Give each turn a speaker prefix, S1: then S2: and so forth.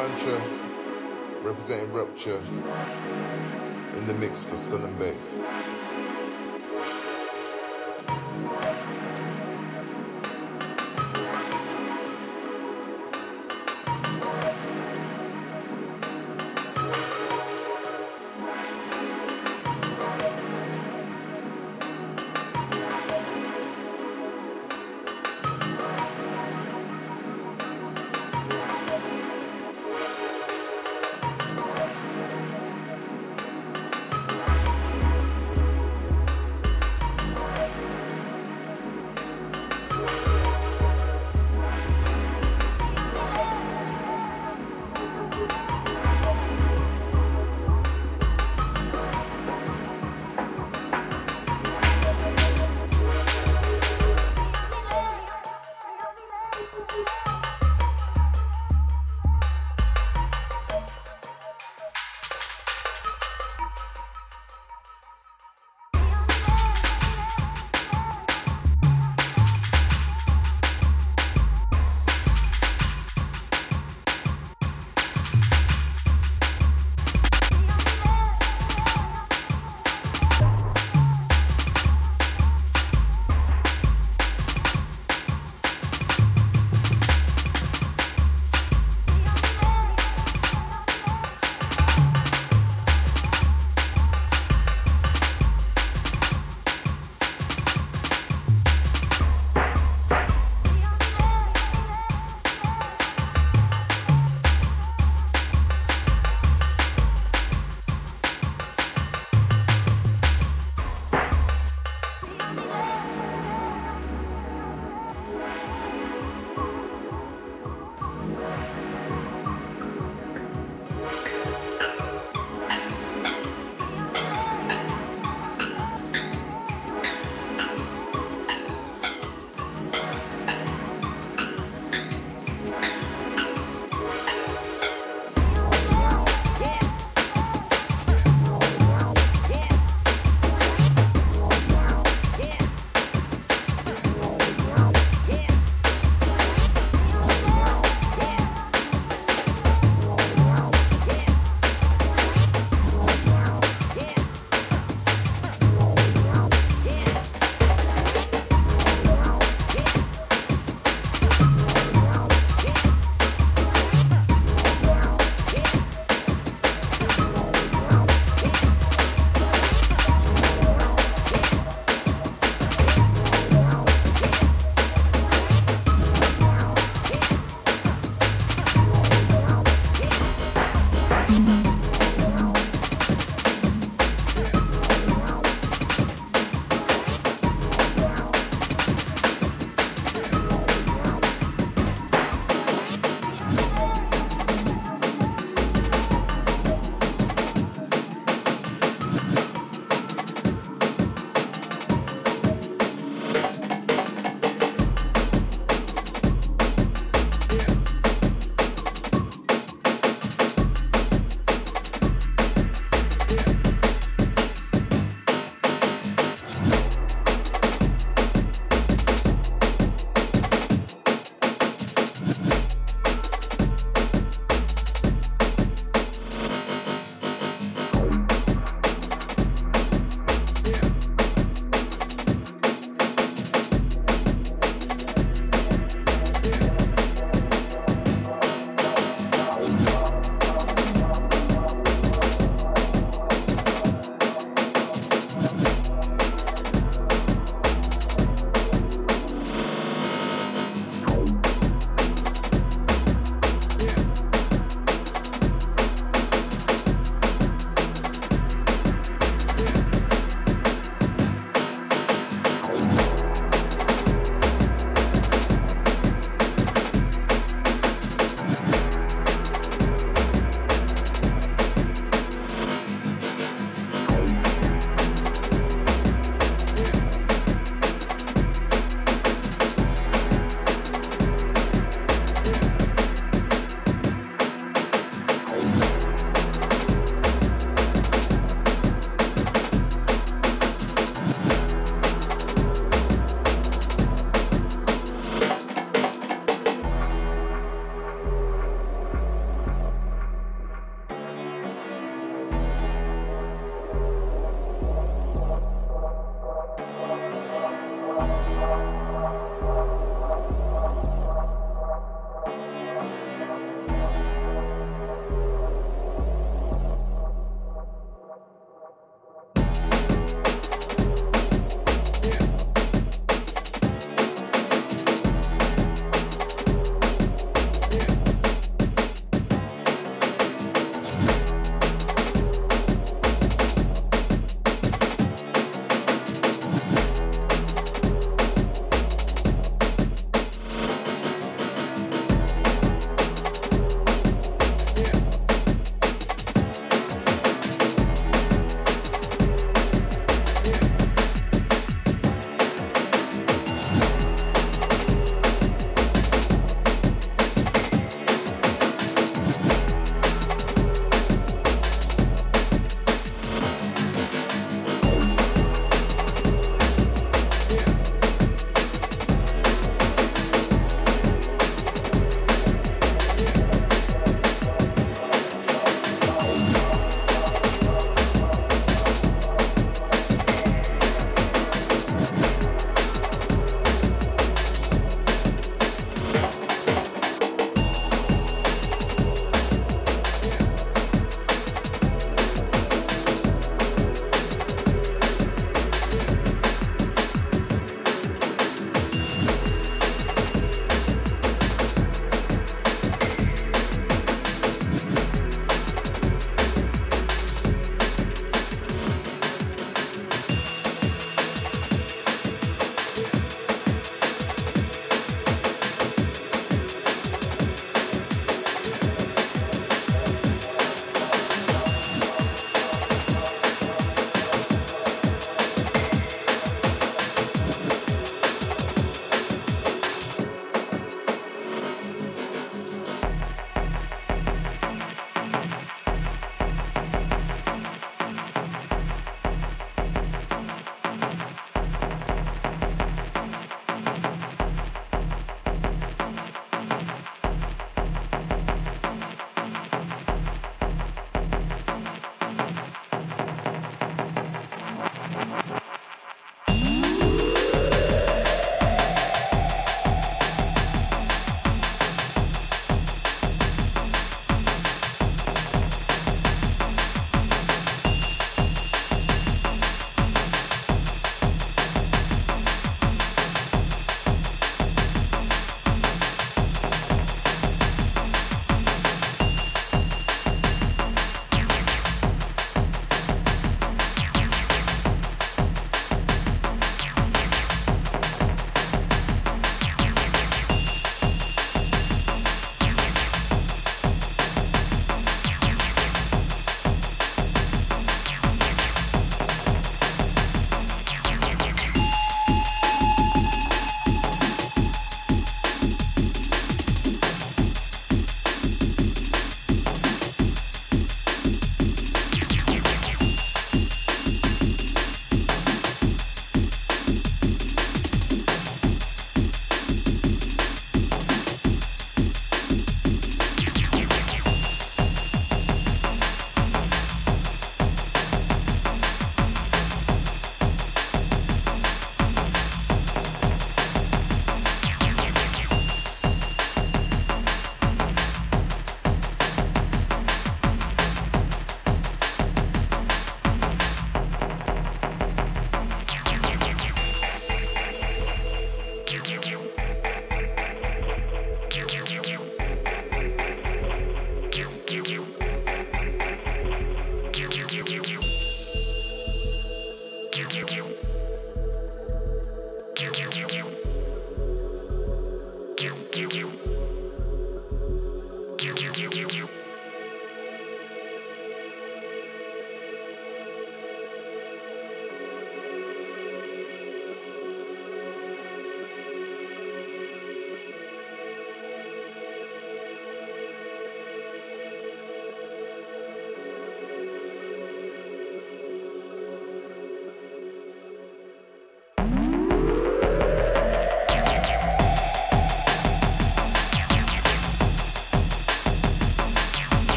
S1: Mantra, representing Rupture, in the mix for Sun and Bass.